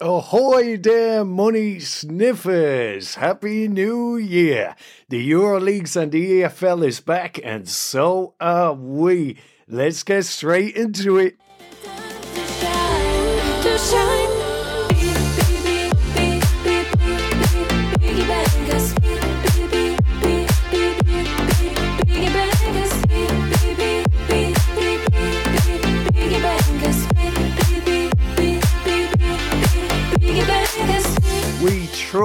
Ahoy there, money sniffers! Happy New Year! The Euroleagues and the EFL is back, and so are we. Let's get straight into it.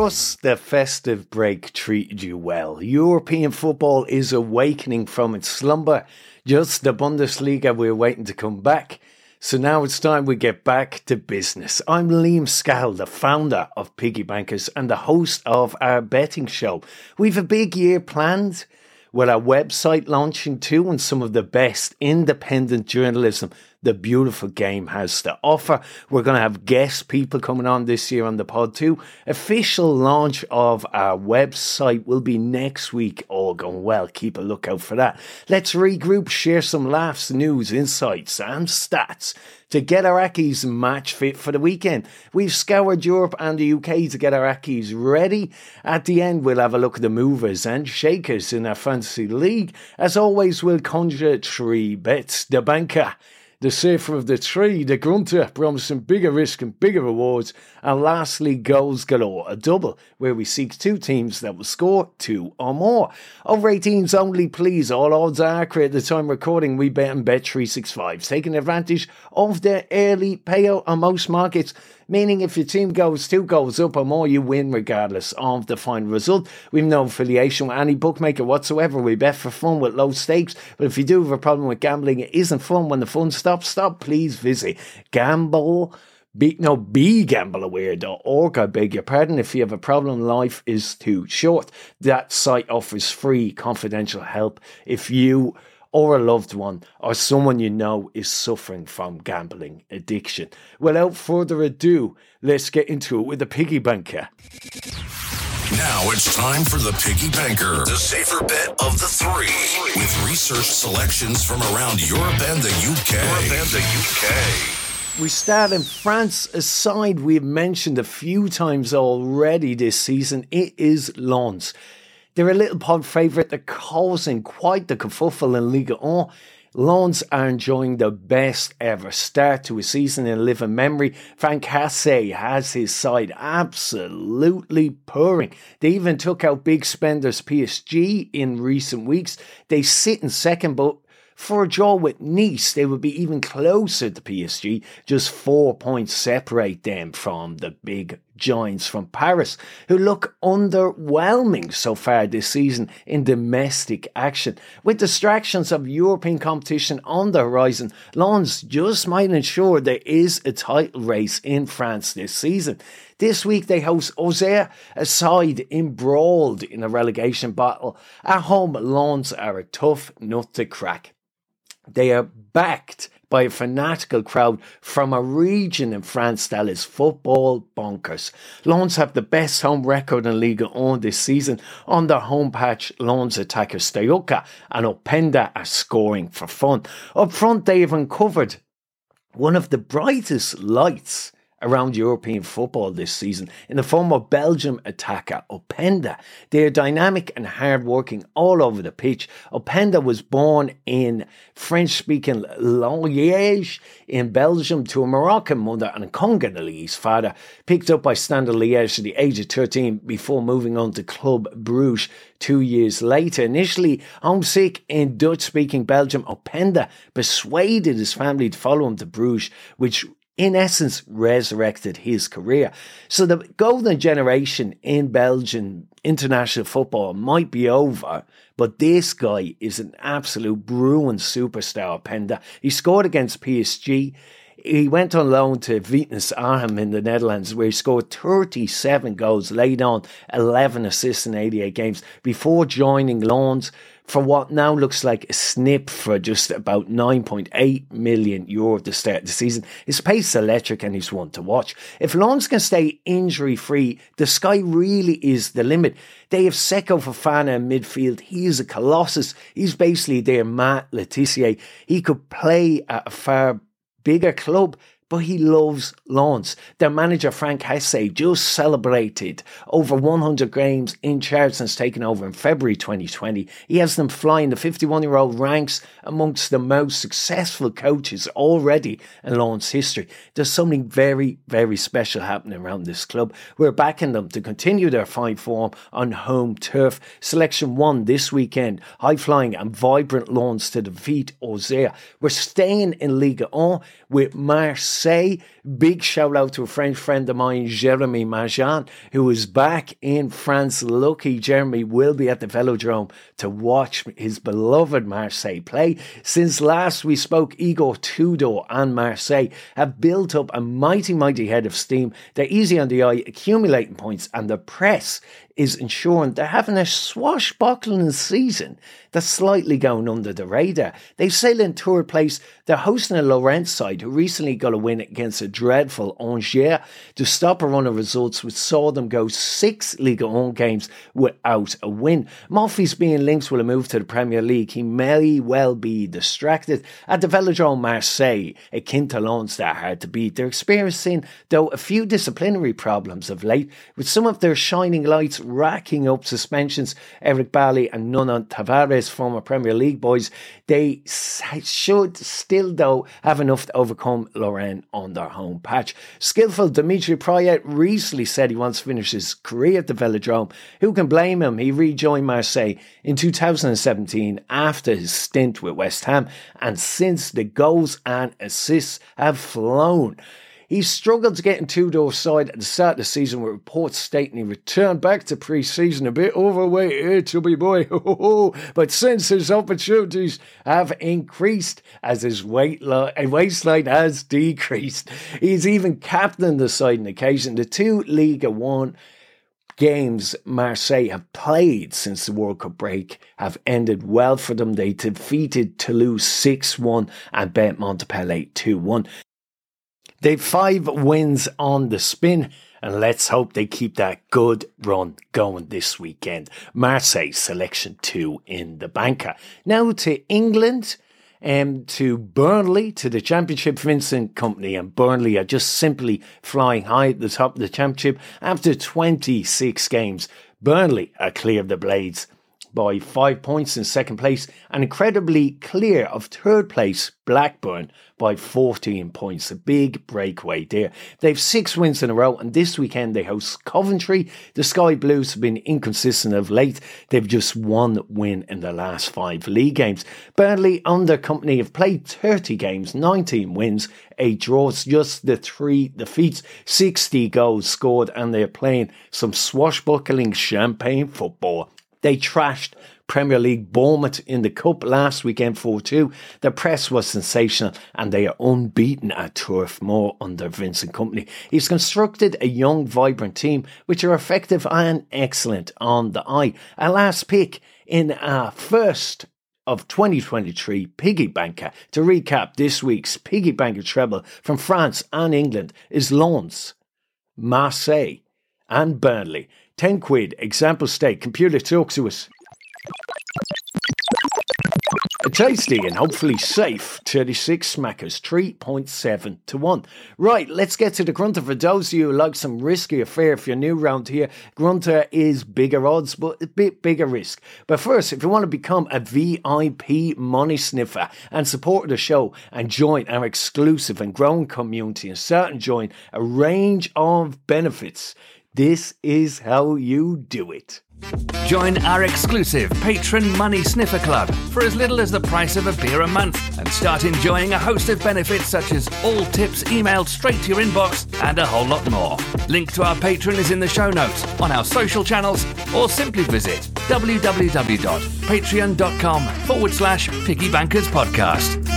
Trust the festive break treated you well. European football is awakening from its slumber. Just the Bundesliga we're waiting to come back. So now it's time we get back to business. I'm Liam Scahill, the founder of Piggy Bankers and the host of our betting show. We've a big year planned with our website launching too and some of the best independent journalism the beautiful game has to offer. We're going to have guest people coming on this year on the pod too. Official launch of our website will be next week. All going well. Keep a lookout for that. Let's regroup, share some laughs, news, insights, and stats to get our Ackies match fit for the weekend. We've scoured Europe and the UK to get our Ackies ready. At the end, we'll have a look at the movers and shakers in our fantasy league. As always, we'll conjure three bets. The banker the safer of the tree, the grunter, promising bigger risk and bigger rewards. And lastly, goals galore, a double, where we seek two teams that will score two or more. Over 18s only, please. All odds are accurate at the time recording. We bet on Bet365, taking advantage of their early payout on most markets meaning if your team goes two goals up or more, you win regardless of the final result. We've no affiliation with any bookmaker whatsoever. We bet for fun with low stakes, but if you do have a problem with gambling, it isn't fun when the fun stops. Stop, please visit gamble. Be, no. I beg your pardon. If you have a problem, life is too short. That site offers free confidential help. If you or a loved one or someone you know is suffering from gambling addiction. Without further ado, let's get into it with the piggy banker. Now it's time for the Piggy Banker, the safer bet of the three, with research selections from around Europe and the UK. Europe and the UK. We start in France, a side we've mentioned a few times already this season. It is Lens. They're a little pod favourite. They're causing quite the kerfuffle in Liga 1. Lens are enjoying the best ever start to a season in living memory. Franck Haise has his side absolutely purring. They even took out big spenders PSG in recent weeks. They sit in second, but for a draw with Nice, they would be even closer to PSG. Just four points separate them from the big giants from Paris, who look underwhelming so far this season in domestic action. With distractions of European competition on the horizon, Lens just might ensure there is a title race in France this season. This week they host Auxerre, a side embroiled in a relegation battle. At home, Lens are a tough nut to crack. They are backed by a fanatical crowd from a region in France that is football bonkers. Lens have the best home record in Liga 1 this season. On their home patch, Lens attacker Sotoca and Openda are scoring for fun. Up front, they have uncovered one of the brightest lights around European football this season in the form of Belgium attacker Openda. They are dynamic and hard-working all over the pitch. Openda was born in French-speaking Liège in Belgium to a Moroccan mother and a Congolese father, picked up by Standard Liège at the age of 13 before moving on to Club Bruges two years later. Initially homesick in Dutch-speaking Belgium, Openda persuaded his family to follow him to Bruges, which in essence, resurrected his career. So the golden generation in Belgian international football might be over, but this guy is an absolute Bruin superstar, Penda. He scored against PSG. He went on loan to Vitesse Arnhem in the Netherlands, where he scored 37 goals, laid on 11 assists in 88 games before joining Lens for what now looks like a snip for just about 9.8 million euro to start the season. His pace is electric and he's one to watch. If Lens can stay injury free, the sky really is the limit. They have Seko Fofana in midfield. He is a colossus. He's basically their Matt Le Tissier. He could play at a far bigger club but he loves Lens. Their manager, Franck Haise, just celebrated over 100 games in charge since taking over in February 2020. He has them flying the 51 year old ranks amongst the most successful coaches already in Lens history. There's something very, very special happening around this club. We're backing them to continue their fine form on home turf. Selection one this weekend, high flying and vibrant Lens to defeat Auxerre. We're staying in Ligue 1 with Marseille. Say big shout out to a French friend of mine, Jeremy Majan, who is back in France. Lucky Jeremy will be at the Velodrome to watch his beloved Marseille play. Since last we spoke, Igor Tudor and Marseille have built up a mighty, mighty head of steam. They're easy on the eye, accumulating points, and the press is ensuring they're having a swashbuckling season that's slightly going under the radar. They've sailed in third place. They're hosting a Lorient side who recently got a win against a dreadful Angers to stop a run of results which saw them go six Ligue 1 games without a win. Moffi's being linked with a move to the Premier League. He may well be distracted. At the Velodrome Marseille, akin to Lens, they're hard to beat. They're experiencing, though, a few disciplinary problems of late, with some of their shining lights racking up suspensions. Eric Bailly and Nuno Tavares, former Premier League boys, they should still, though, have enough to overcome Lorient on their home patch. Skillful Dimitri Payet recently said he wants to finish his career at the Velodrome. Who can blame him? He rejoined Marseille in 2017 after his stint with West Ham, and since the goals and assists have flown. He struggled to get in Tudor's side at the start of the season with reports stating he returned back to pre-season a bit overweight here, chubby boy. but since his opportunities have increased as his weight li- eh, waistline has decreased, he's even captained the side on occasion. The two Liga 1 games Marseille have played since the World Cup break have ended well for them. They defeated Toulouse 6 1 and bet Montpellier 2 1. They've five wins on the spin, and let's hope they keep that good run going this weekend. Marseille selection two in the banker. Now to England. Um, to Burnley, to the Championship Vincent Kompany and Burnley are just simply flying high at the top of the Championship after 26 games. Burnley are clear of the Blades by five points in second place and incredibly clear of third place Blackburn by 14 points. A big breakaway there. They've six wins in a row and this weekend they host Coventry. The Sky Blues have been inconsistent of late. They've just one win in the last five league games. Burnley under Kompany, have played 30 games, 19 wins, eight draws, just the three defeats, 60 goals scored and they're playing some swashbuckling champagne football. They trashed Premier League Bournemouth in the Cup last weekend 4 2. The press was sensational and they are unbeaten at Turf Moor under Vincent Kompany. He's constructed a young, vibrant team which are effective and excellent on the eye. A last pick in our first of 2023 Piggy Banker. To recap this week's Piggy Banker treble from France and England is Lens, Marseille, and Burnley. 10 quid, example stake, computer talks to us. A tasty and hopefully safe 36 smackers, 3.7 to 1. Right, let's get to the Grunter. For those of you who like some risky affair, if you're new around here, Grunter is bigger odds, but a bit bigger risk. But first, if you want to become a VIP money sniffer and support the show and join our exclusive and growing community and start enjoying a range of benefits, this is how you do it. Join our exclusive patron money sniffer club for as little as the price of a beer a month and start enjoying a host of benefits such as all tips emailed straight to your inbox and a whole lot more. Link to our patron is in the show notes on our social channels or simply visit www.patreon.com forward slash piggybankers podcast.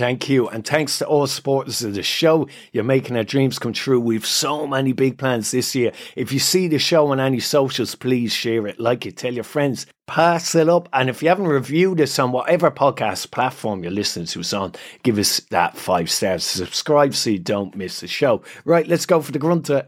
Thank you. And thanks to all supporters of the show. You're making our dreams come true. We've so many big plans this year. If you see the show on any socials, please share it, like it, tell your friends, pass it up. And if you haven't reviewed us on whatever podcast platform you're listening to us on, give us that five stars. Subscribe so you don't miss the show. Right, let's go for the grunter.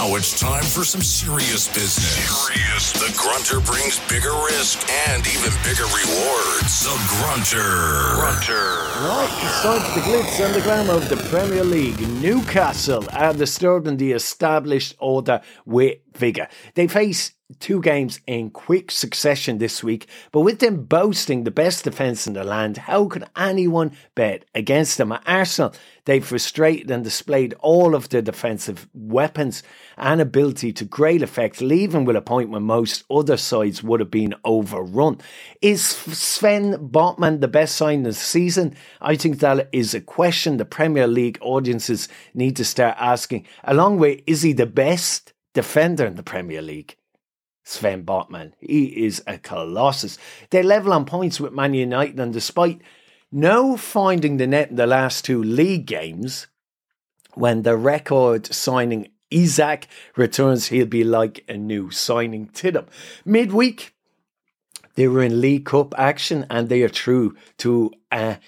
Now Now it's time for some serious business. Serious. The Grunter brings bigger risk and even bigger rewards. The Grunter. Grunter. Right, it's time for the glitz and the glamour of the Premier League. Newcastle are disturbing the established order with vigour. They face two games in quick succession this week, but with them boasting the best defence in the land, how could anyone bet against them? At Arsenal, they've frustrated and displayed all of their defensive weapons and ability to great effect, leaving with a point when most other sides would have been overrun. Is Sven Botman the best sign the season? I think that is a question the Premier League audiences need to start asking. Along with, is he the best defender in the Premier League? Sven Botman. He is a colossus. They level on points with Man United, and despite no finding the net in the last two league games, when the record signing Isak returns, he'll be like a new signing to them. Midweek, they were in League Cup action and they are through to a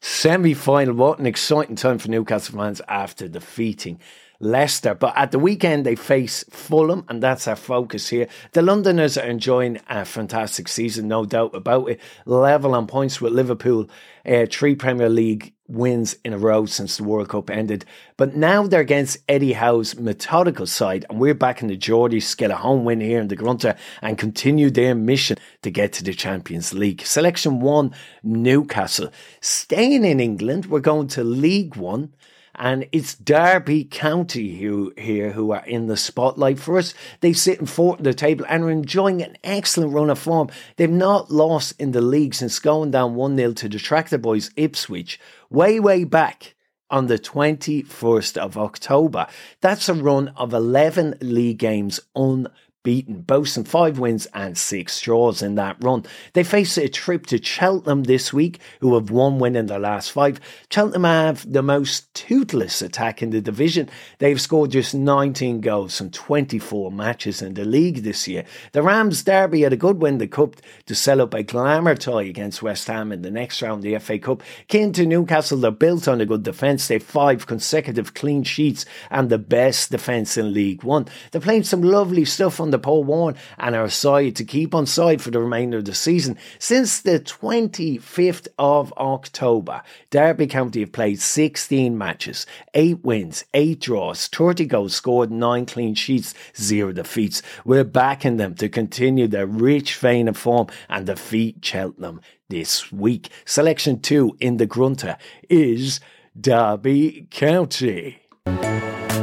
semi final. What an exciting time for Newcastle fans after defeating Leicester. But at the weekend, they face Fulham, and that's our focus here. The Londoners are enjoying a fantastic season, no doubt about it. Level on points with Liverpool, uh, three Premier League wins in a row since the World Cup ended. But now they're against Eddie Howe's methodical side, and we're back in the Geordies to get a home win here in the Grunter and continue their mission to get to the Champions League. Selection one, Newcastle. Staying in England, we're going to League One and it's Derby County who here who are in the spotlight for us. They sit in fourth in the table and are enjoying an excellent run of form. They've not lost in the league since going down 1 0 to the Tractor Boys Ipswich way, way back on the 21st of October. That's a run of 11 league games unbeaten beaten, boasting five wins and six draws in that run. They face a trip to Cheltenham this week, who have one win in their last five. Cheltenham have the most toothless attack in the division. They've scored just 19 goals from 24 matches in the league this year. The Rams Derby had a good win the Cup to sell up a glamour tie against West Ham in the next round of the FA Cup. Came to Newcastle, they're built on a good defence. They've five consecutive clean sheets and the best defence in League One. They're playing some lovely stuff on the Paul Warne and our side to keep on side for the remainder of the season. Since the 25th of October, Derby County have played 16 matches, 8 wins, 8 draws, 30 goals scored, 9 clean sheets, 0 defeats. We're backing them to continue their rich vein of form and defeat Cheltenham this week. Selection 2 in the Grunter is Derby County.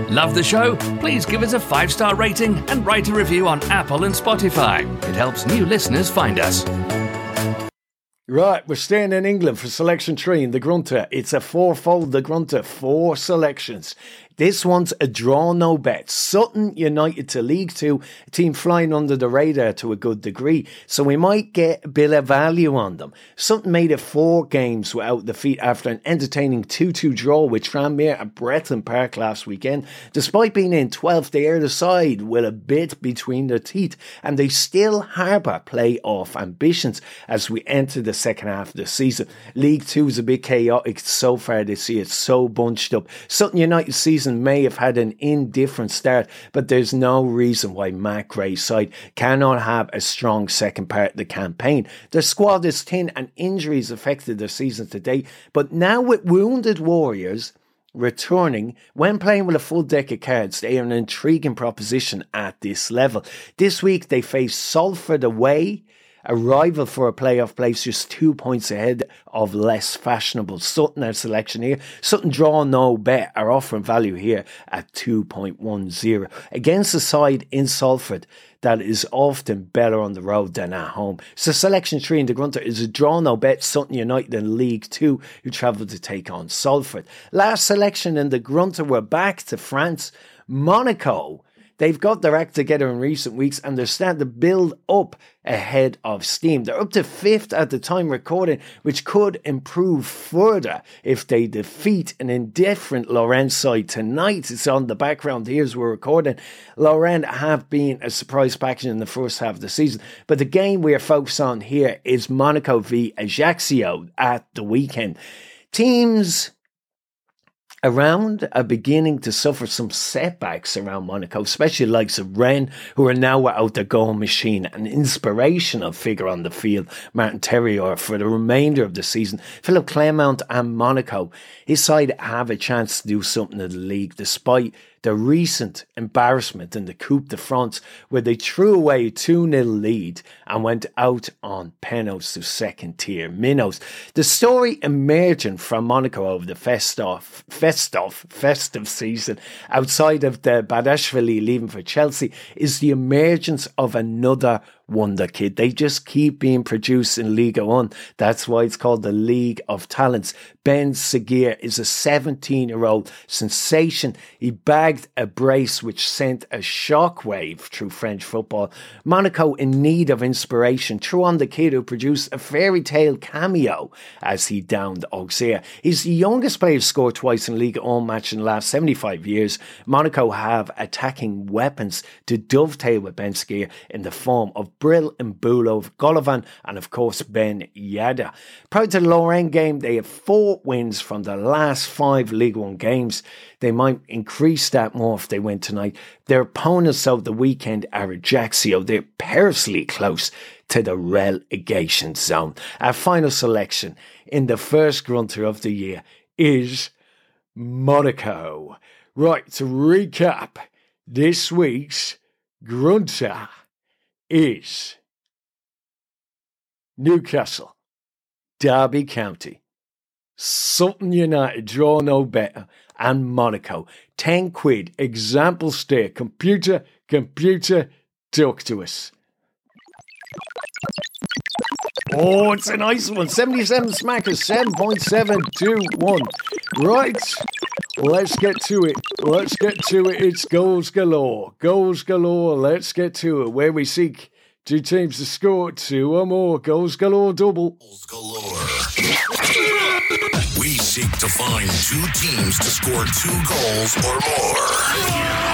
Love the show? Please give us a five star rating and write a review on Apple and Spotify. It helps new listeners find us. Right, we're staying in England for selection three in the Grunter. It's a fourfold the Grunter, four selections. This one's a draw no bet. Sutton United to League Two, a team flying under the radar to a good degree, so we might get a bit of value on them. Sutton made it four games without defeat after an entertaining 2 2 draw with Tranmere at Prenton Park last weekend. Despite being in 12th, they are the side with a bit between their teeth, and they still harbour playoff ambitions as we enter the second half of the season. League Two is a bit chaotic so far this year, it's so bunched up. Sutton United season season may have had an indifferent start, but there's no reason why Matt Gray's side cannot have a strong second part of the campaign. Their squad is thin and injuries affected their season to date, but now with wounded Warriors, returning when playing with a full deck of cards. They are an intriguing proposition at this level. This week they face Salford away a rival for a playoff place, just two points ahead of less fashionable Sutton. Our selection here. Sutton draw no bet are offering value here at 2.10 against a side in Salford that is often better on the road than at home. So selection three in the Grunter is a draw no bet Sutton United in League Two who travel to take on Salford. Last selection in the Grunter we're back to France. Monaco They've got their act together in recent weeks and they're starting to build up ahead of steam. They're up to fifth at the time recording, which could improve further if they defeat an indifferent Lorient side tonight. It's on the background here as we're recording. Lorient have been a surprise package in the first half of the season, but the game we are focused on here is Monaco v Ajaccio at the weekend. Teams around are beginning to suffer some setbacks around Monaco, especially likes of Rennes, who are now without their goal machine, an inspirational figure on the field, Martin Terrier, for the remainder of the season. Philip Clement and Monaco, his side have a chance to do something in the league, despite the recent embarrassment in the Coupe de France, where they threw away a 2 0 lead and went out on penalties to second tier minnows. The story emerging from Monaco over the Festov, Festov, festive season, outside of the Badiashile leaving for Chelsea, is the emergence of another wonder kid. They just keep being produced in Liga 1. That's why it's called the League of Talents. Ben Seghir is a 17 year old sensation. He bagged a brace which sent a shockwave through French football. Monaco in need of inspiration threw on the kid who produced a fairy tale cameo as he downed Auxerre. He's the youngest player to score twice in Liga 1 match in the last 75 years. Monaco have attacking weapons to dovetail with Ben Seghir in the form of Breel Embolo, Golovin, and of course Ben Yedder. Prior to the Lorient game, they have four wins from the last five League One games. They might increase that more if they win tonight. Their opponents of the weekend are Ajaccio. They're perilously close to the relegation zone. Our final selection in the first grunter of the year is Monaco. Right, to recap this week's grunter is Newcastle, Derby County, Sutton United, draw no better, and Monaco. 10 quid, example stay. Computer, computer, talk to us. Oh, it's a nice one. 77 smackers, 7.721. Right. Let's get to it. Let's get to it. It's goals galore. Goals galore. Let's get to it. Where we seek two teams to score two or more. Goals galore double. Goals galore. We seek to find two teams to score two goals or more.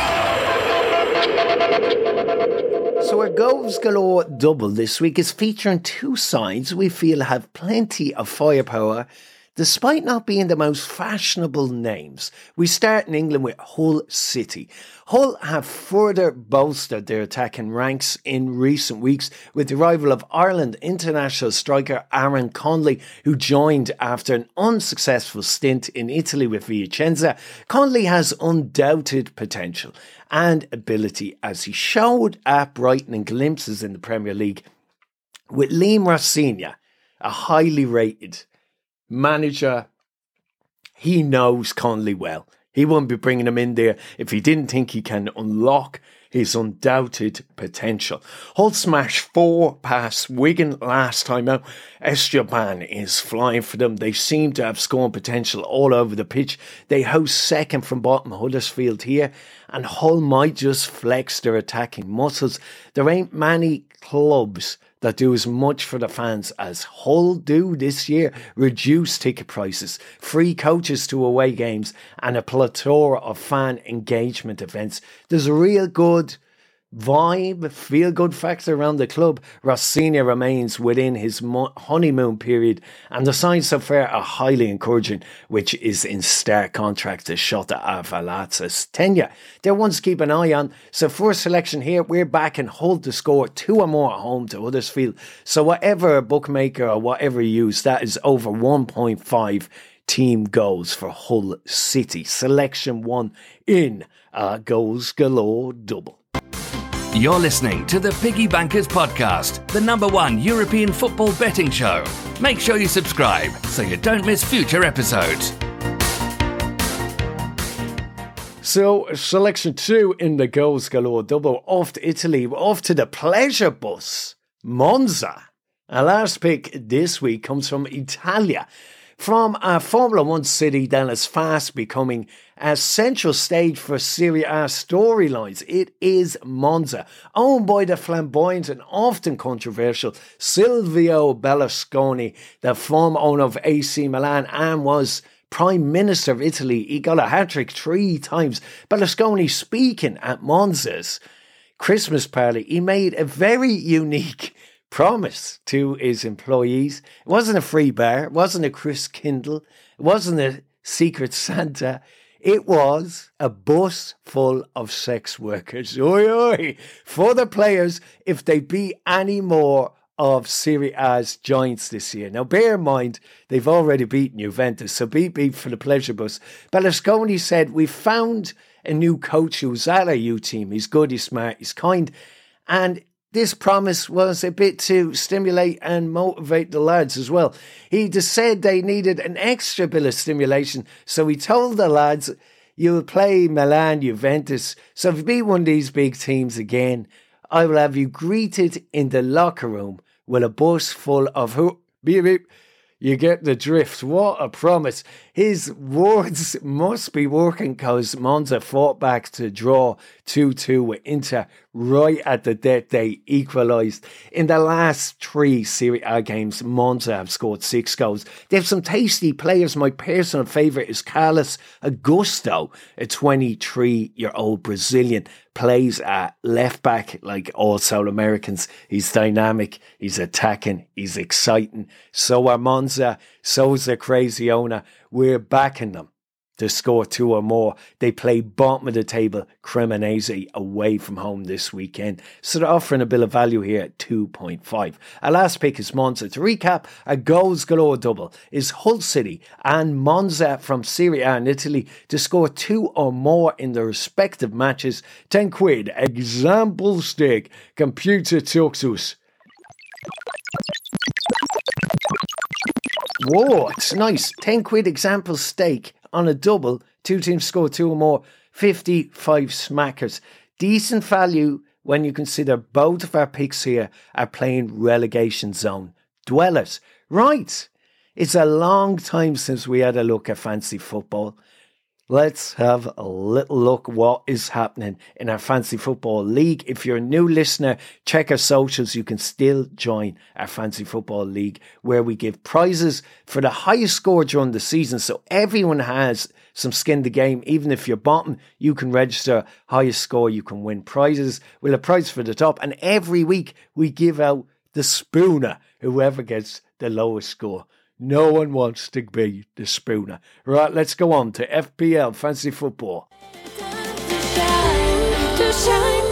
Goals galore double this week is featuring two sides we feel have plenty of firepower Despite not being the most fashionable names, we start in England with Hull City. Hull have further bolstered their attacking ranks in recent weeks with the arrival of Ireland international striker Aaron Connolly, who joined after an unsuccessful stint in Italy with Vicenza. Connolly has undoubted potential and ability as he showed at Brighton in glimpses in the Premier League with Liam Rosenior, a highly rated manager, he knows Connolly well. He won't be bringing him in there if he didn't think he can unlock his undoubted potential. Hull smash four past Wigan last time out. Esteban is flying for them. They seem to have scoring potential all over the pitch. They host second from bottom Huddersfield here, and Hull might just flex their attacking muscles. There ain't many clubs that do as much for the fans as Hull do this year. Reduce ticket prices, free coaches to away games, and a plethora of fan engagement events. There's a real good vibe, feel good factor around the club, Rosenior remains within his honeymoon period, and the signs so far are highly encouraging, which is in stark contrast to Shota Arveladze's tenure. They're ones to keep an eye on. So, for selection here, we're back and hold the score two or more at home to Huddersfield. So, whatever bookmaker or whatever you use, that is over 1.5 team goals for Hull City. Selection one in a goals galore double. You're listening to the Piggy Bankers Podcast, the number one European football betting show. Make sure you subscribe so you don't miss future episodes. So, selection two in the goals galore double off to Italy, off to the pleasure bus, Monza. Our last pick this week comes from Italia from a Formula One city that is fast becoming a central stage for Serie A storylines. It is Monza, owned by the flamboyant and often controversial Silvio Berlusconi, the former owner of AC Milan and was Prime Minister of Italy. He got a hat trick three times. Berlusconi speaking at Monza's Christmas party, he made a very unique promise to his employees. It wasn't a free bar, it wasn't a Kris Kindle, it wasn't a Secret Santa. It was a bus full of sex workers. Oi, oi, for the players if they be any more of Serie A's giants this year. Now, bear in mind, they've already beaten Juventus, so beat beat for the pleasure bus. Berlusconi said, We found a new coach who's at our U team. He's good, he's smart, he's kind. And this promise was a bit to stimulate and motivate the lads as well. He just said they needed an extra bit of stimulation, so he told the lads, You'll play Milan, Juventus. So if you beat one of these big teams again, I will have you greeted in the locker room with a bus full of who. You get the drift. What a promise. His words must be working because Monza fought back to draw 2 2 with Inter right at the death they equalised. In the last three Serie A games, Monza have scored six goals. They have some tasty players. My personal favourite is Carlos Augusto, a 23 year old Brazilian plays at left back like all South Americans. He's dynamic, he's attacking, he's exciting. So are Monza, so is the crazy owner. We're backing them to score two or more. They play bottom of the table Cremonese away from home this weekend. So they're offering a bit of value here at 2.5. Our last pick is Monza. To recap, a goals galore double is Hull City and Monza from Serie A in Italy to score two or more in their respective matches. 10 quid, example stick, computer tuxus. Whoa, it's nice. 10 quid example stake on a double. Two teams score two or more. 55 smackers. Decent value when you consider both of our picks here are playing relegation zone. Dwellers. Right. It's a long time since we had a look at fancy football. Let's have a little look what is happening in our fancy football league. If you're a new listener, check our socials. You can still join our fancy football league where we give prizes for the highest score during the season. So everyone has some skin in the game. Even if you're bottom, you can register highest score. You can win prizes. We'll have prize for the top. And every week we give out the spooner, whoever gets the lowest score. No one wants to be the spooner. Right, let's go on to FPL Fancy Football. A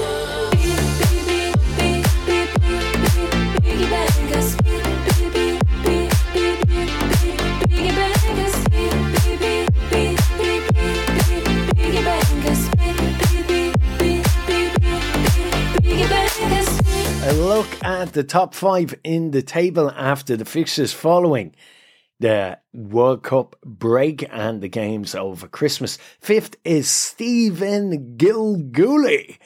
look at the top five in the table after the fixtures following the World Cup break and the games over Christmas. Fifth is Stephen Gilgooly.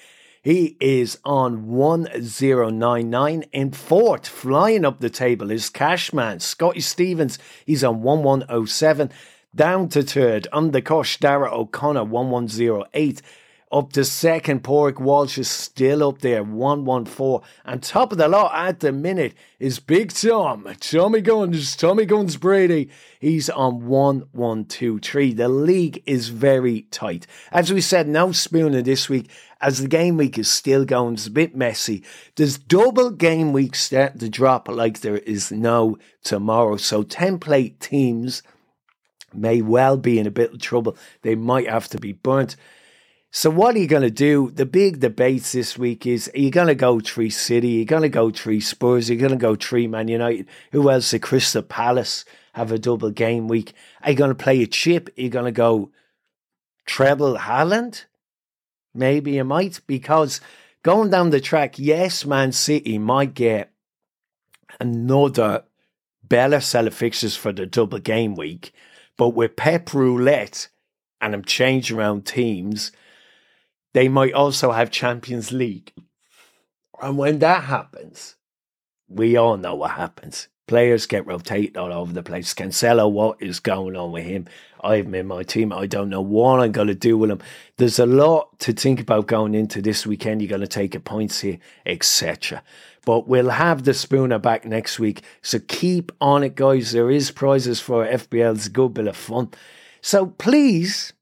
He is on 1099. In fourth, flying up the table, is Cashman. Scotty Stevens, he's on 1107. Down to third, Undercush Dara O'Connor, 1108. Up to second, Pork Walsh is still up there, 114. And top of the lot at the minute is Big Tom, Tommy Guns, Tommy Guns Brady. He's on 1123. The league is very tight. As we said, no spooner this week, as the game week is still going. It's a bit messy. There's double game week starting to drop like there is no tomorrow. So template teams may well be in a bit of trouble. They might have to be burnt. So what are you going to do? The big debates this week is: Are you going to go three City? Are you going to go three Spurs? Are you going to go three Man United? Who else? The Crystal Palace have a double game week. Are you going to play a chip? Are you going to go treble Haaland? Maybe you might because going down the track, yes, Man City might get another better of fixtures for the double game week, but with Pep Roulette and I'm changing around teams they might also have Champions League. And when that happens, we all know what happens. Players get rotated all over the place. Cancelo, what is going on with him? I'm in my team. I don't know what I'm going to do with him. There's a lot to think about going into this weekend. You're going to take a points here, etc. But we'll have the spooner back next week. So keep on it, guys. There is prizes for a good bit of fun. So please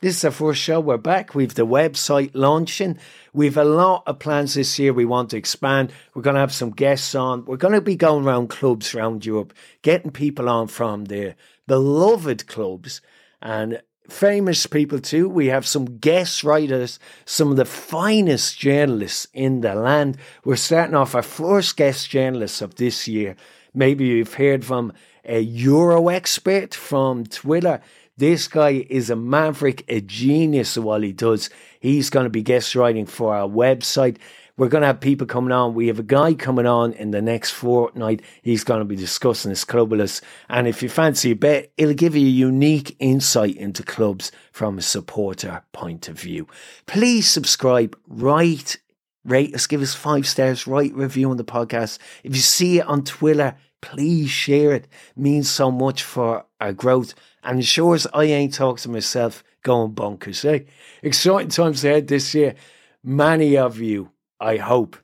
this is our first show. We're back. We've the website launching. We've a lot of plans this year. We want to expand. We're going to have some guests on. We're going to be going around clubs around Europe, getting people on from their beloved clubs and famous people too. We have some guest writers, some of the finest journalists in the land. We're starting off our first guest journalist of this year. Maybe you've heard from a Euro expert from Twitter. This guy is a maverick, a genius of what he does. He's going to be guest writing for our website. We're going to have people coming on. We have a guy coming on in the next fortnight. He's going to be discussing his club with us. And if you fancy a bet, it'll give you a unique insight into clubs from a supporter point of view. Please subscribe, write, rate us, give us five stars, write review on the podcast. If you see it on Twitter, please share it. means so much for our growth and ensures I ain't talking to myself going bonkers. Eh? Exciting times ahead this year. Many of you I hope,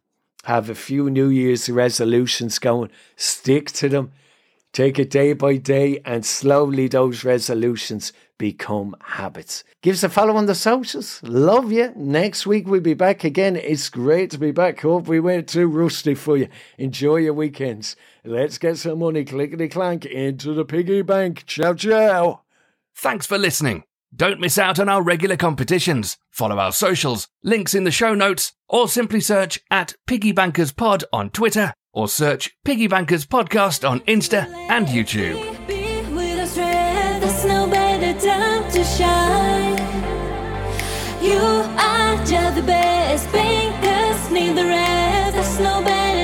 have a few New Year's resolutions going. Stick to them. Take it day by day, and slowly those resolutions become habits. Give us a follow on the socials. Love you. Next week we'll be back again. It's great to be back. Hope we went too rusty for you. Enjoy your weekends. Let's get some money clickety clank into the piggy bank. Ciao, ciao. Thanks for listening. Don't miss out on our regular competitions. Follow our socials, links in the show notes, or simply search at Piggy Bankers Pod on Twitter or search Piggy Bankers Podcast on Insta and YouTube. You are just the best bankers, need the rest, there's no better.